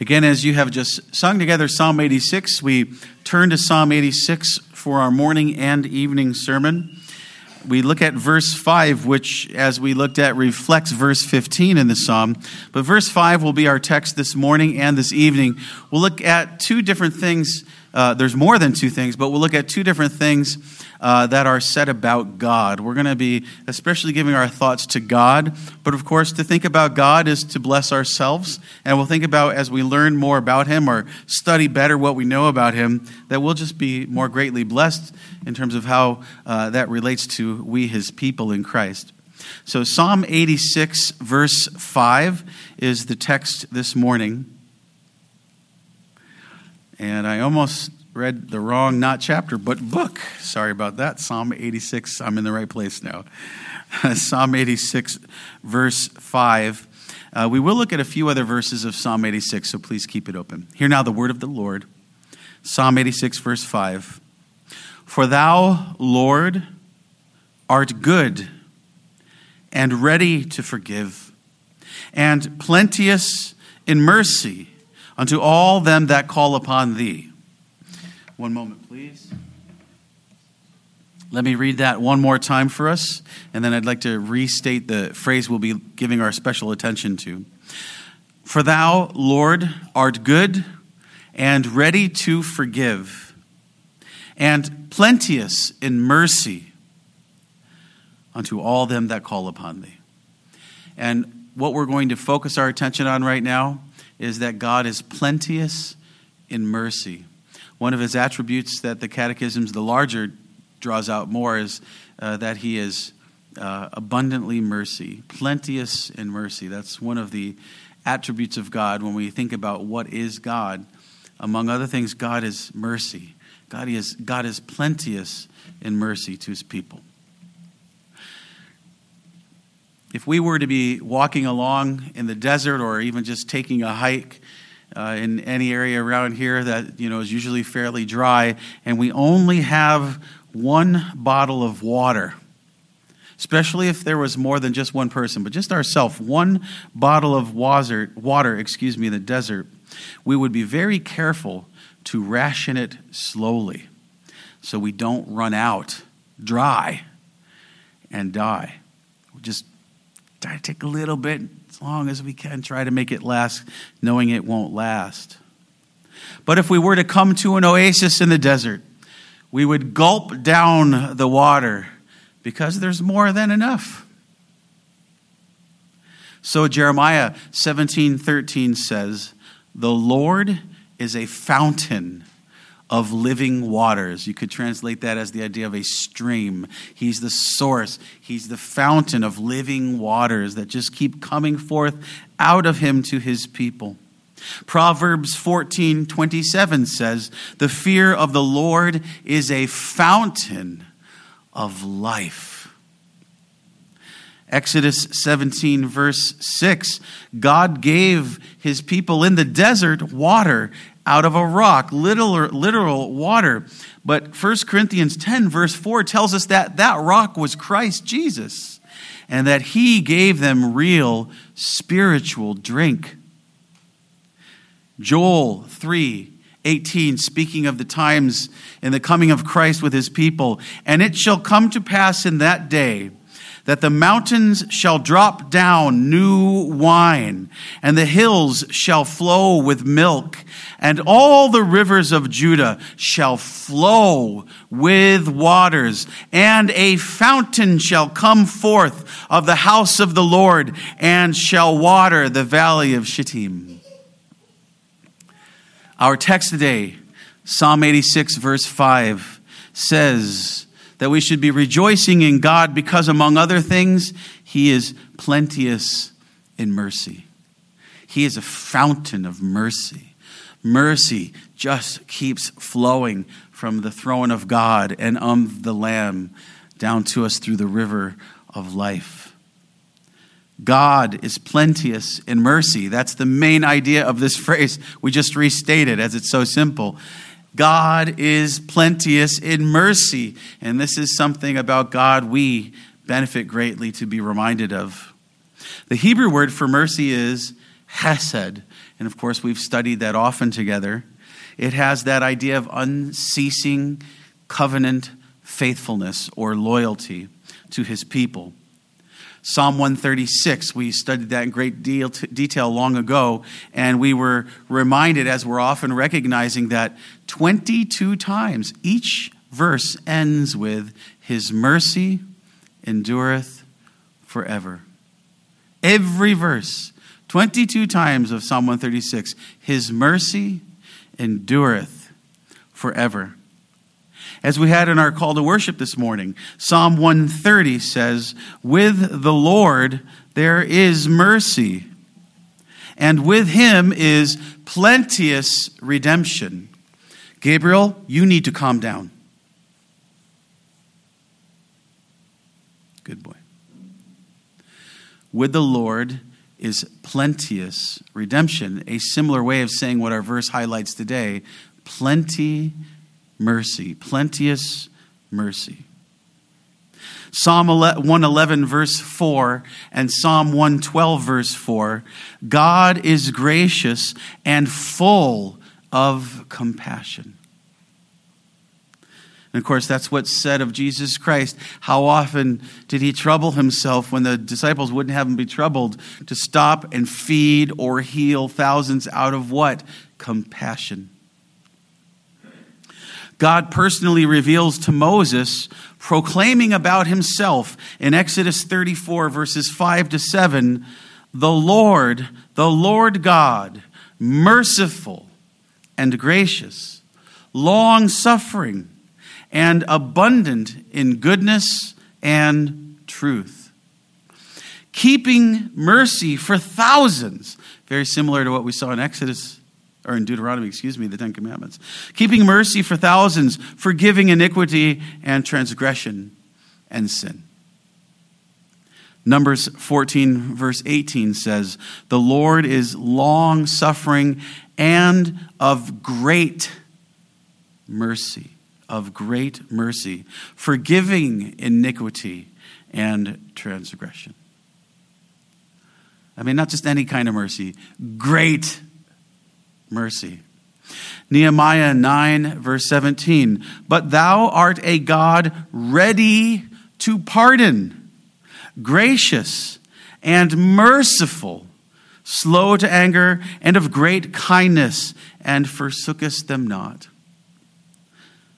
Again, as you have just sung together Psalm 86, we turn to Psalm 86 for our morning and evening sermon. We look at verse 5, which, as we looked at, reflects verse 15 in the psalm. But verse 5 will be our text this morning and this evening. We'll look at two different things. Uh, there's more than two things, but we'll look at two different things uh, that are said about God. We're going to be especially giving our thoughts to God, but of course, to think about God is to bless ourselves. And we'll think about as we learn more about Him or study better what we know about Him, that we'll just be more greatly blessed in terms of how uh, that relates to we, His people in Christ. So, Psalm 86, verse 5 is the text this morning. And I almost read the wrong, not chapter, but book. Sorry about that. Psalm 86. I'm in the right place now. Psalm 86, verse 5. Uh, we will look at a few other verses of Psalm 86, so please keep it open. Hear now the word of the Lord. Psalm 86, verse 5. For thou, Lord, art good and ready to forgive, and plenteous in mercy unto all them that call upon thee. One moment, please. Let me read that one more time for us, and then I'd like to restate the phrase we'll be giving our special attention to. For thou, Lord, art good and ready to forgive, and plenteous in mercy unto all them that call upon thee. And what we're going to focus our attention on right now is that God is plenteous in mercy. One of his attributes that the catechisms, the larger, draws out more is uh, that he is uh, abundantly mercy, plenteous in mercy. That's one of the attributes of God when we think about what is God. Among other things, God is mercy. God is, God is plenteous in mercy to his people. If we were to be walking along in the desert or even just taking a hike, uh, in any area around here that you know is usually fairly dry, and we only have one bottle of water. Especially if there was more than just one person, but just ourselves, one bottle of water, water, excuse me, in the desert, we would be very careful to ration it slowly so we don't run out dry and die. Just try to take a little bit, as long as we can, try to make it last, knowing it won't last. But if we were to come to an oasis in the desert, we would gulp down the water because there's more than enough. So Jeremiah 17:13 says, "The Lord is a fountain of living waters. You could translate that as the idea of a stream. He's the source, He's the fountain of living waters that just keep coming forth out of Him to His people. Proverbs 14 27 says, The fear of the Lord is a fountain of life. Exodus 17, verse 6 God gave his people in the desert water out of a rock, literal, literal water. But 1 Corinthians 10, verse 4 tells us that that rock was Christ Jesus and that he gave them real spiritual drink. Joel 3, 18, speaking of the times in the coming of Christ with his people. And it shall come to pass in that day that the mountains shall drop down new wine, and the hills shall flow with milk, and all the rivers of Judah shall flow with waters, and a fountain shall come forth of the house of the Lord, and shall water the valley of Shittim. Our text today, Psalm 86, verse 5, says, that we should be rejoicing in God because, among other things, He is plenteous in mercy. He is a fountain of mercy. Mercy just keeps flowing from the throne of God and of the Lamb down to us through the river of life. God is plenteous in mercy. That's the main idea of this phrase we just restated, as it's so simple. God is plenteous in mercy. And this is something about God we benefit greatly to be reminded of. The Hebrew word for mercy is hesed, And of course, we've studied that often together. It has that idea of unceasing covenant faithfulness or loyalty to his people. Psalm 136, we studied that in great deal, detail long ago, and we were reminded, as we're often recognizing, that 22 times each verse ends with, His mercy endureth forever. Every verse, 22 times of Psalm 136, His mercy endureth forever as we had in our call to worship this morning. Psalm 130 says, With the Lord there is mercy, and with him is plenteous redemption. Gabriel, you need to calm down. Good boy. With the Lord is plenteous redemption, a similar way of saying what our verse highlights today plenty mercy, plenteous mercy. Psalm 111, verse 4, and Psalm 112, verse 4 God is gracious and full of compassion. And of course, that's what's said of Jesus Christ. How often did he trouble himself when the disciples wouldn't have him be troubled to stop and feed or heal thousands out of what? Compassion. God personally reveals to Moses, proclaiming about himself in Exodus 34, verses 5 to 7 the Lord, the Lord God, merciful and gracious, long suffering, and abundant in goodness and truth. Keeping mercy for thousands, very similar to what we saw in Exodus or in Deuteronomy, excuse me, the Ten Commandments. Keeping mercy for thousands, forgiving iniquity and transgression and sin. Numbers 14, verse 18 says, The Lord is long suffering and of great mercy, of great mercy, forgiving iniquity and transgression. I mean, not just any kind of mercy, great mercy. Nehemiah 9, verse 17. But thou art a God ready to pardon, gracious and merciful, slow to anger, and of great kindness, and forsookest them not.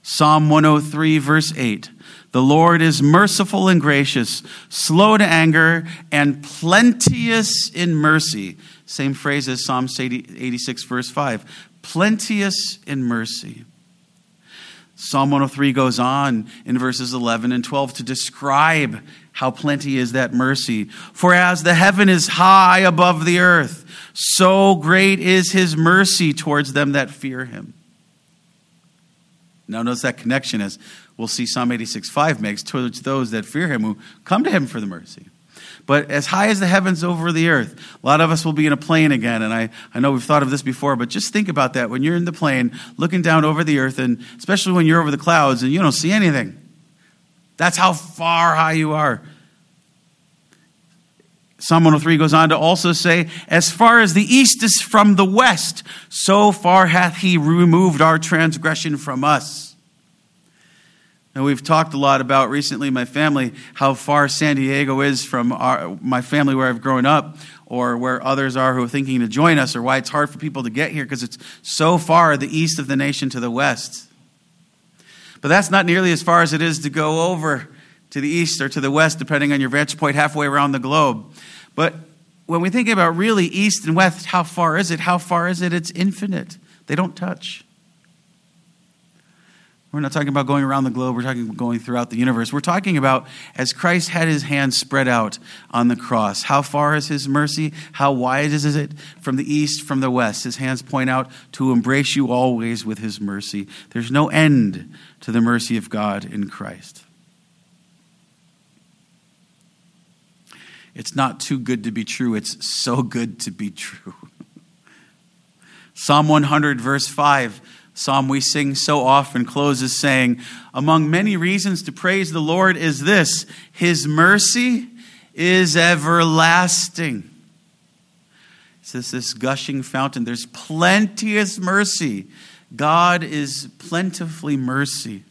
Psalm 103, verse 8. The Lord is merciful and gracious, slow to anger, and plenteous in mercy same phrase as Psalm 86, verse 5. Plenteous in mercy. Psalm 103 goes on in verses 11 and 12 to describe how plenty is that mercy. For as the heaven is high above the earth, so great is his mercy towards them that fear him. Now, notice that connection as we'll see Psalm 86 5 makes towards those that fear him who come to him for the mercy. But as high as the heavens over the earth, a lot of us will be in a plane again. And I, I know we've thought of this before, but just think about that. When you're in the plane, looking down over the earth, and especially when you're over the clouds and you don't see anything, that's how far high you are. Psalm 103 goes on to also say, As far as the east is from the west, so far hath he removed our transgression from us. And we've talked a lot about recently, my family, how far San Diego is from our, my family where I've grown up, or where others are who are thinking to join us, or why it's hard for people to get here because it's so far the east of the nation to the west. But that's not nearly as far as it is to go over to the east or to the west, depending on your vantage point, halfway around the globe. But when we think about really east and west, how far is it? How far is it? It's infinite. They don't touch. We're not talking about going around the globe. We're talking about going throughout the universe. We're talking about as Christ had his hands spread out on the cross. How far is his mercy? How wide is it from the east, from the west? His hands point out to embrace you always with his mercy. There's no end to the mercy of God in Christ. It's not too good to be true. It's so good to be true. Psalm 100, verse 5 psalm we sing so often closes saying, Among many reasons to praise the Lord is this His mercy is everlasting. It's this, this gushing fountain. There's plenteous mercy. God is plentifully mercy.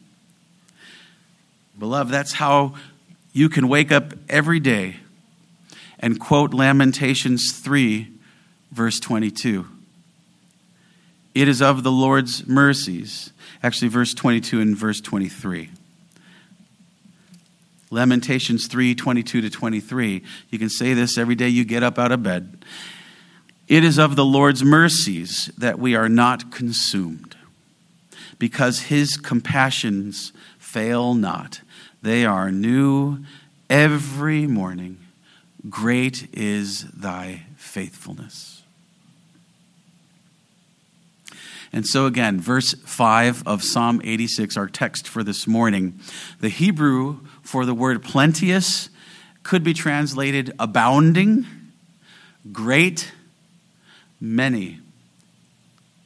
Beloved, that's how you can wake up every day and quote Lamentations 3, verse 22. It is of the Lord's mercies. Actually, verse 22 and verse 23. Lamentations 3 22 to 23. You can say this every day you get up out of bed. It is of the Lord's mercies that we are not consumed, because his compassions fail not. They are new every morning. Great is thy faithfulness. And so, again, verse 5 of Psalm 86, our text for this morning. The Hebrew for the word plenteous could be translated abounding, great, many.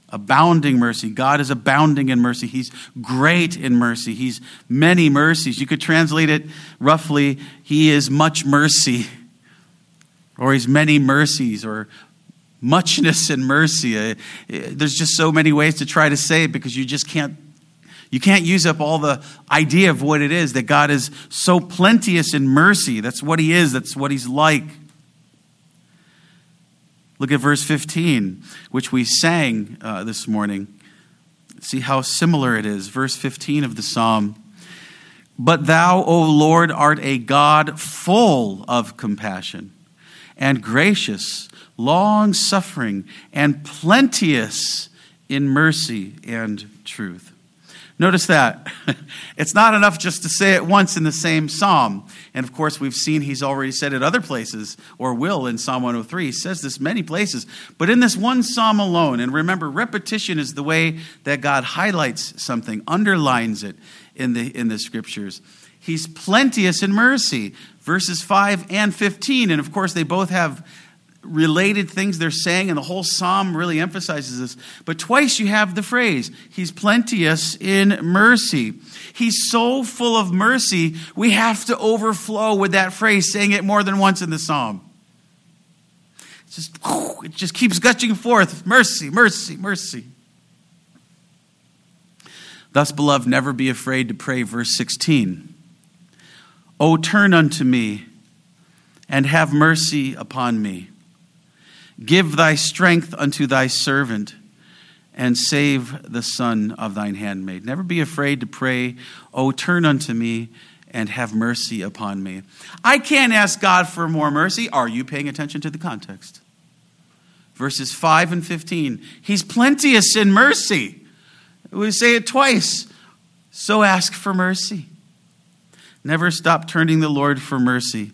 Abounding mercy. God is abounding in mercy. He's great in mercy. He's many mercies. You could translate it roughly He is much mercy, or He's many mercies, or muchness and mercy. Uh, there's just so many ways to try to say it because you just can't you can't use up all the idea of what it is that God is so plenteous in mercy. That's what He is, that's what He's like. Look at verse 15, which we sang uh, this morning. See how similar it is. Verse 15 of the psalm. But thou, O Lord, art a God full of compassion and gracious, long suffering, and plenteous in mercy and truth. Notice that. it's not enough just to say it once in the same psalm. And of course, we've seen he's already said it other places, or will in Psalm 103. He says this many places. But in this one psalm alone, and remember, repetition is the way that God highlights something, underlines it in the, in the scriptures. He's plenteous in mercy, verses 5 and 15. And of course, they both have related things they're saying, and the whole psalm really emphasizes this. But twice you have the phrase, He's plenteous in mercy. He's so full of mercy, we have to overflow with that phrase, saying it more than once in the psalm. Just, it just keeps gushing forth mercy, mercy, mercy. Thus, beloved, never be afraid to pray, verse 16. O turn unto me and have mercy upon me Give thy strength unto thy servant, and save the son of thine handmaid. Never be afraid to pray, Oh, turn unto me and have mercy upon me. I can't ask God for more mercy. Are you paying attention to the context? Verses 5 and 15. He's plenteous in mercy. We say it twice. So ask for mercy. Never stop turning the Lord for mercy.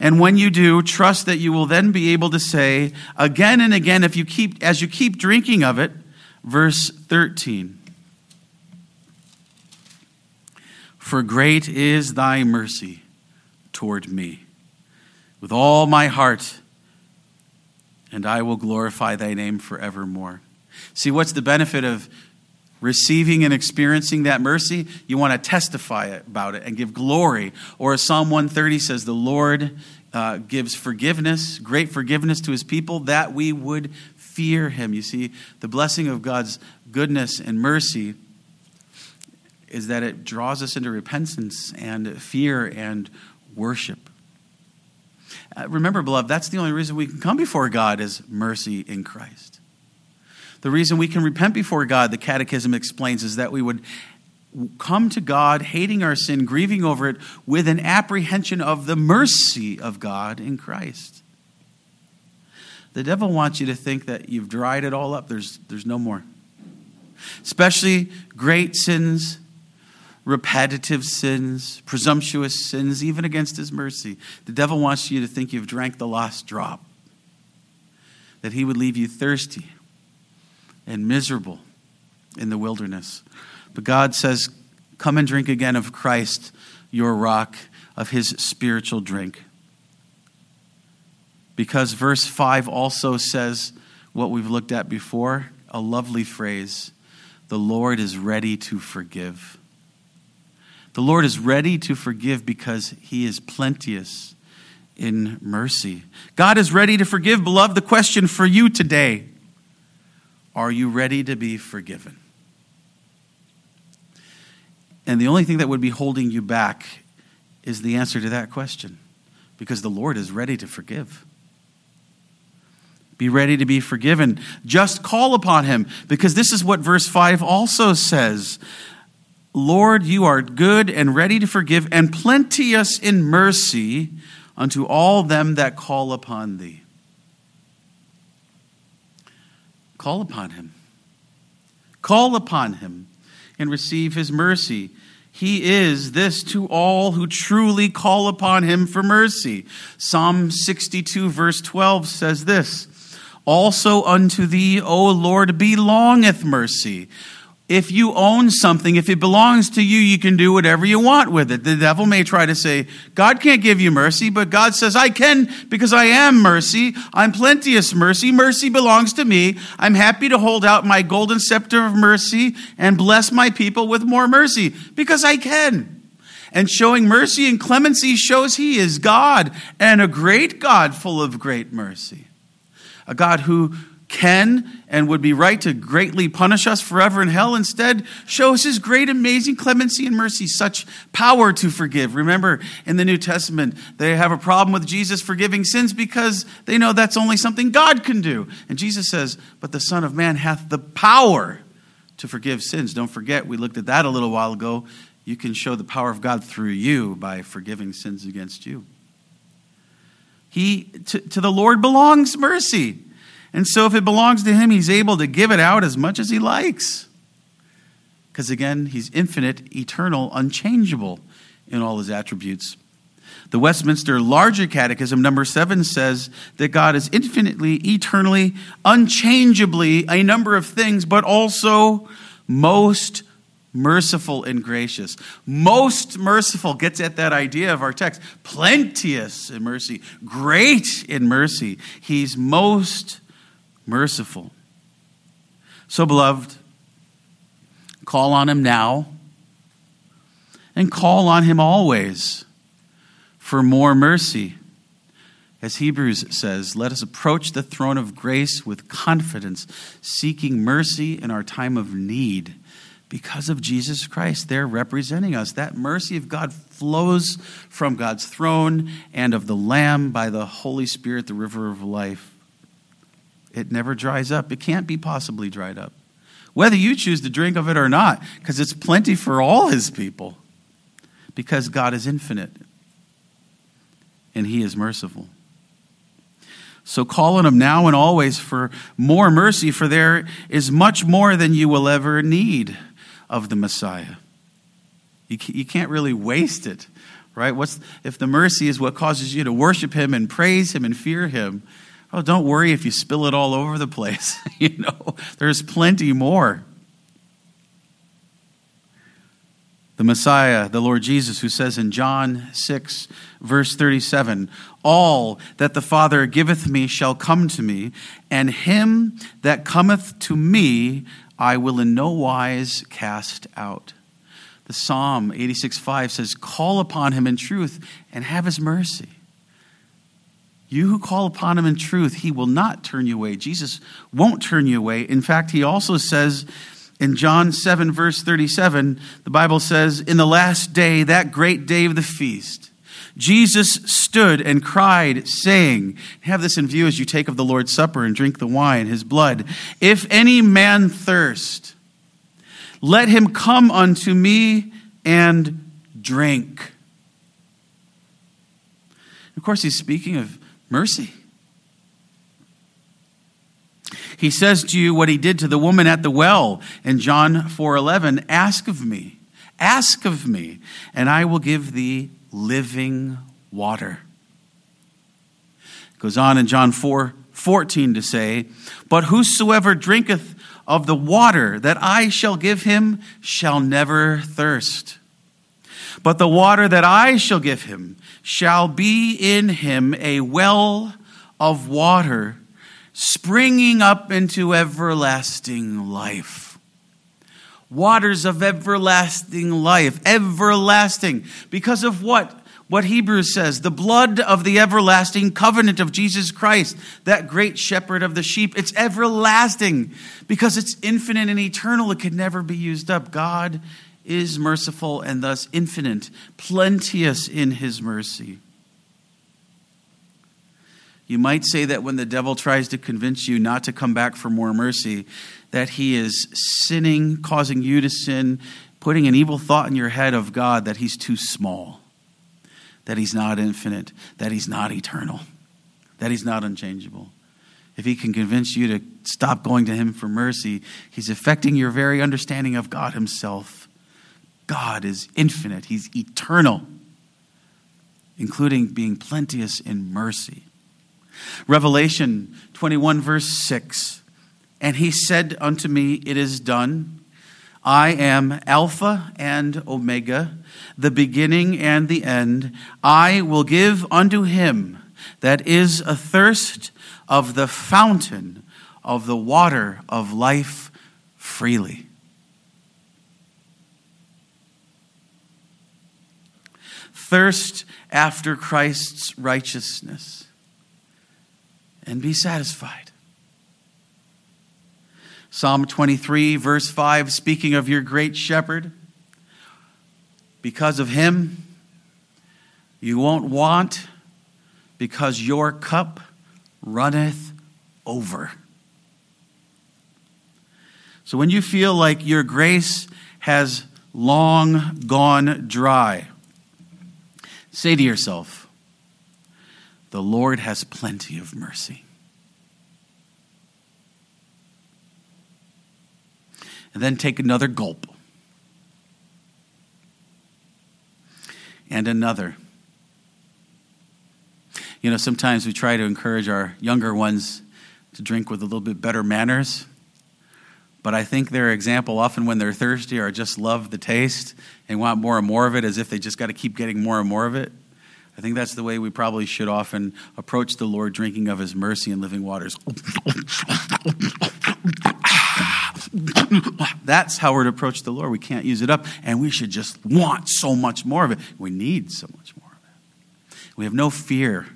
And when you do, trust that you will then be able to say again and again if you keep as you keep drinking of it, verse 13. For great is thy mercy toward me. With all my heart, and I will glorify thy name forevermore. See, what's the benefit of receiving and experiencing that mercy, you want to testify about it and give glory. Or as Psalm 130 says, the Lord uh, gives forgiveness, great forgiveness to his people, that we would fear him. You see, the blessing of God's goodness and mercy is that it draws us into repentance and fear and worship. Uh, remember, beloved, that's the only reason we can come before God is mercy in Christ. The reason we can repent before God, the Catechism explains, is that we would come to God hating our sin, grieving over it, with an apprehension of the mercy of God in Christ. The devil wants you to think that you've dried it all up, there's, there's no more. Especially great sins, repetitive sins, presumptuous sins, even against his mercy. The devil wants you to think you've drank the last drop, that he would leave you thirsty and miserable in the wilderness. But God says, Come and drink again of Christ, your rock, of his spiritual drink. Because verse 5 also says what we've looked at before a lovely phrase the Lord is ready to forgive. The Lord is ready to forgive because he is plenteous in mercy. God is ready to forgive. Beloved, the question for you today are you ready to be forgiven? And the only thing that would be holding you back is the answer to that question because the Lord is ready to forgive. Be ready to be forgiven. Just call upon him because this is what verse 5 also says. Lord, you are good and ready to forgive and plenteous in mercy unto all them that call upon thee. Call upon him. Call upon him and receive his mercy. He is this to all who truly call upon him for mercy. Psalm 62, verse 12 says this Also unto thee, O Lord, belongeth mercy if you own something, if it belongs to you, you can do whatever you want with it. The devil may try to say, God can't give you mercy, but God says, I can because I am mercy. I'm plenteous mercy. Mercy belongs to me. I'm happy to hold out my golden scepter of mercy and bless my people with more mercy because I can. And showing mercy and clemency shows he is God and a great God full of great mercy. A God who can and would be right to greatly punish us forever in hell. Instead shows his great amazing clemency and mercy such power to forgive. Remember in the new testament they have a problem with jesus forgiving sins because they know that's only something god can do. And jesus says but the son of man hath the power to forgive sins. Don't forget we looked at that a little while ago. You can show the power of god through you by forgiving sins against you. He to, to the lord belongs mercy and so, if it belongs to Him, He's able to give it out as much as He likes. Because again, He's infinite, eternal, unchangeable in all His attributes. The Westminster Larger Catechism, number seven, says that God is infinitely, eternally, unchangeably a number of things, but also most merciful and gracious. Most merciful gets at that idea of our text. Plenteous in mercy, great in mercy. He's most merciful. So, beloved, call on him now and call on him always for more mercy. As Hebrews says, let us approach the throne of grace with confidence, seeking mercy in our time of need. Because of Jesus Christ, they're representing us. That mercy of God flows from God's throne and of the Lamb by the Holy Spirit, the river of life. It never dries up. It can't be possibly dried up. Whether you choose to drink of it or not, because it's plenty for all his people. Because God is infinite and he is merciful. So call on him now and always for more mercy, for there is much more than you will ever need of the Messiah. You can't really waste it, right? What's, if the mercy is what causes you to worship him and praise him and fear him, Oh, don't worry if you spill it all over the place. you know, there's plenty more. The Messiah, the Lord Jesus, who says in John 6, verse 37, All that the Father giveth me shall come to me, and him that cometh to me I will in no wise cast out. The Psalm 86, 5 says, Call upon him in truth and have his mercy. You who call upon him in truth, he will not turn you away. Jesus won't turn you away. In fact, he also says in John 7, verse 37, the Bible says, In the last day, that great day of the feast, Jesus stood and cried, saying, Have this in view as you take of the Lord's Supper and drink the wine, his blood. If any man thirst, let him come unto me and drink. Of course, he's speaking of mercy. He says to you what he did to the woman at the well in John 4:11, ask of me, ask of me, and I will give thee living water. It goes on in John 4 14 to say, But whosoever drinketh of the water that I shall give him shall never thirst. But the water that I shall give him shall be in him a well of water springing up into everlasting life. Waters of everlasting life, everlasting. Because of what? what Hebrews says the blood of the everlasting covenant of Jesus Christ, that great shepherd of the sheep. It's everlasting because it's infinite and eternal. It could never be used up. God is merciful and thus infinite, plenteous in his mercy. You might say that when the devil tries to convince you not to come back for more mercy, that he is sinning, causing you to sin, putting an evil thought in your head of God that he's too small that he's not infinite, that he's not eternal, that he's not unchangeable. If he can convince you to stop going to him for mercy, he's affecting your very understanding of God himself. God is infinite, he's eternal, including being plenteous in mercy. Revelation 21, verse 6 And he said unto me, It is done. I am Alpha and Omega, the beginning and the end. I will give unto him that is athirst of the fountain of the water of life freely. Thirst after Christ's righteousness and be satisfied. Psalm 23, verse 5, speaking of your great shepherd, because of him, you won't want, because your cup runneth over. So when you feel like your grace has long gone dry, say to yourself, The Lord has plenty of mercy. and then take another gulp. And another. You know, sometimes we try to encourage our younger ones to drink with a little bit better manners. But I think their example, often when they're thirsty, or just love the taste and want more and more of it as if they just got to keep getting more and more of it. I think that's the way we probably should often approach the Lord, drinking of His mercy and living waters. That's how we're to approach the Lord. We can't use it up, and we should just want so much more of it. We need so much more of it. We have no fear.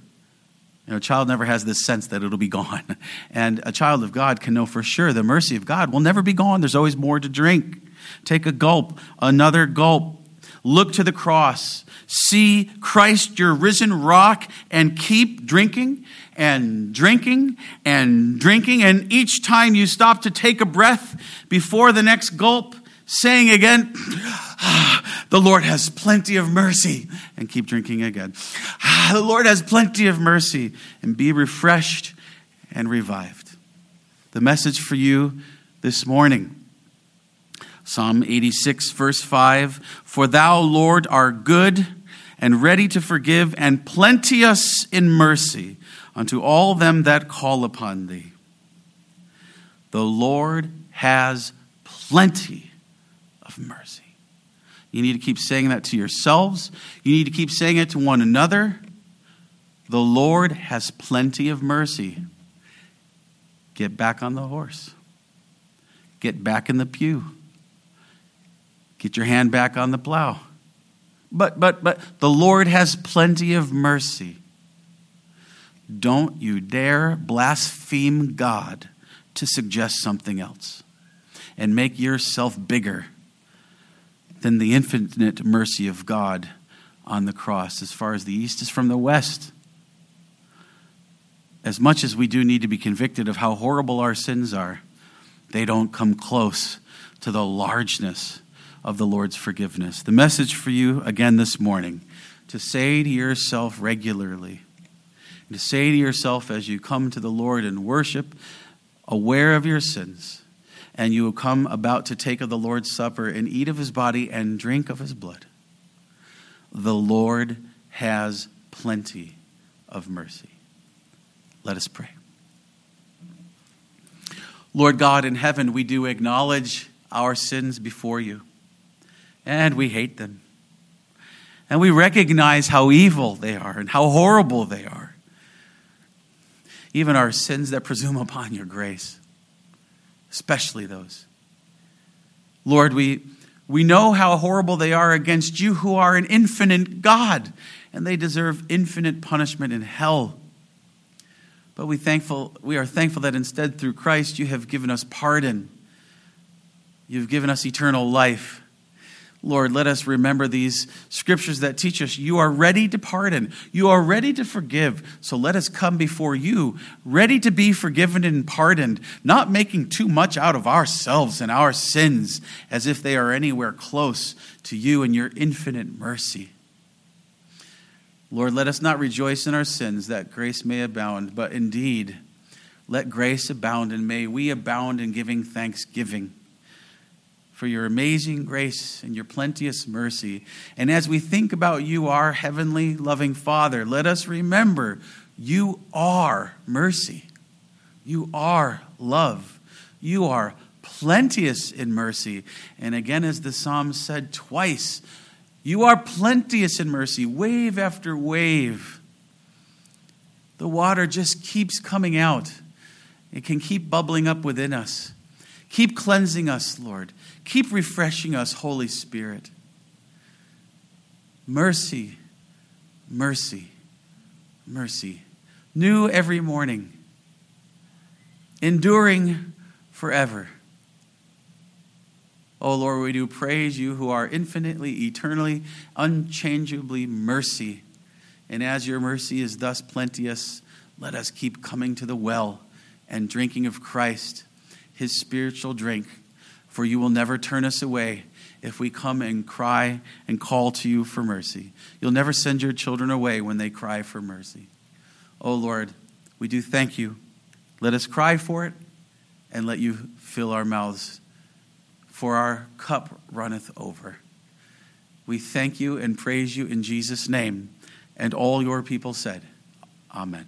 You know, a child never has this sense that it'll be gone. And a child of God can know for sure the mercy of God will never be gone. There's always more to drink. Take a gulp, another gulp. Look to the cross. See Christ, your risen rock, and keep drinking and drinking and drinking. And each time you stop to take a breath before the next gulp, saying again, ah, The Lord has plenty of mercy. And keep drinking again. Ah, the Lord has plenty of mercy. And be refreshed and revived. The message for you this morning. Psalm 86, verse 5 For thou, Lord, are good and ready to forgive and plenteous in mercy unto all them that call upon thee. The Lord has plenty mercy. You need to keep saying that to yourselves. You need to keep saying it to one another. The Lord has plenty of mercy. Get back on the horse. Get back in the pew. Get your hand back on the plow. But but but the Lord has plenty of mercy. Don't you dare blaspheme God to suggest something else and make yourself bigger than the infinite mercy of God on the cross, as far as the east is from the west. As much as we do need to be convicted of how horrible our sins are, they don't come close to the largeness of the Lord's forgiveness. The message for you again this morning to say to yourself regularly, to say to yourself as you come to the Lord and worship, aware of your sins, and you will come about to take of the Lord's Supper and eat of his body and drink of his blood. The Lord has plenty of mercy. Let us pray. Lord God in heaven, we do acknowledge our sins before you, and we hate them. And we recognize how evil they are and how horrible they are even our sins that presume upon your grace, especially those. Lord, we, we know how horrible they are against you, who are an infinite God. and they deserve infinite punishment in hell. But we thankful we are thankful that instead through Christ you have given us pardon. You've given us eternal life. Lord, let us remember these scriptures that teach us you are ready to pardon, you are ready to forgive. So let us come before you, ready to be forgiven and pardoned, not making too much out of ourselves and our sins as if they are anywhere close to you and your infinite mercy. Lord, let us not rejoice in our sins that grace may abound, but indeed, let grace abound, and may we abound in giving thanksgiving for your amazing grace and your plenteous mercy. And as we think about you, our heavenly loving Father, let us remember you are mercy. You are love. You are plenteous in mercy. And again, as the psalm said twice, you are plenteous in mercy, wave after wave. The water just keeps coming out. It can keep bubbling up within us. Keep cleansing us, Lord. Keep refreshing us, Holy Spirit. Mercy, mercy, mercy. New every morning, enduring forever. Oh Lord, we do praise you who are infinitely, eternally, unchangeably mercy. And as your mercy is thus plenteous, let us keep coming to the well and drinking of Christ, his spiritual drink for you will never turn us away if we come and cry and call to you for mercy. You'll never send your children away when they cry for mercy. Oh Lord, we do thank you. Let us cry for it and let you fill our mouths, for our cup runneth over. We thank you and praise you in Jesus' name. And all your people said, Amen.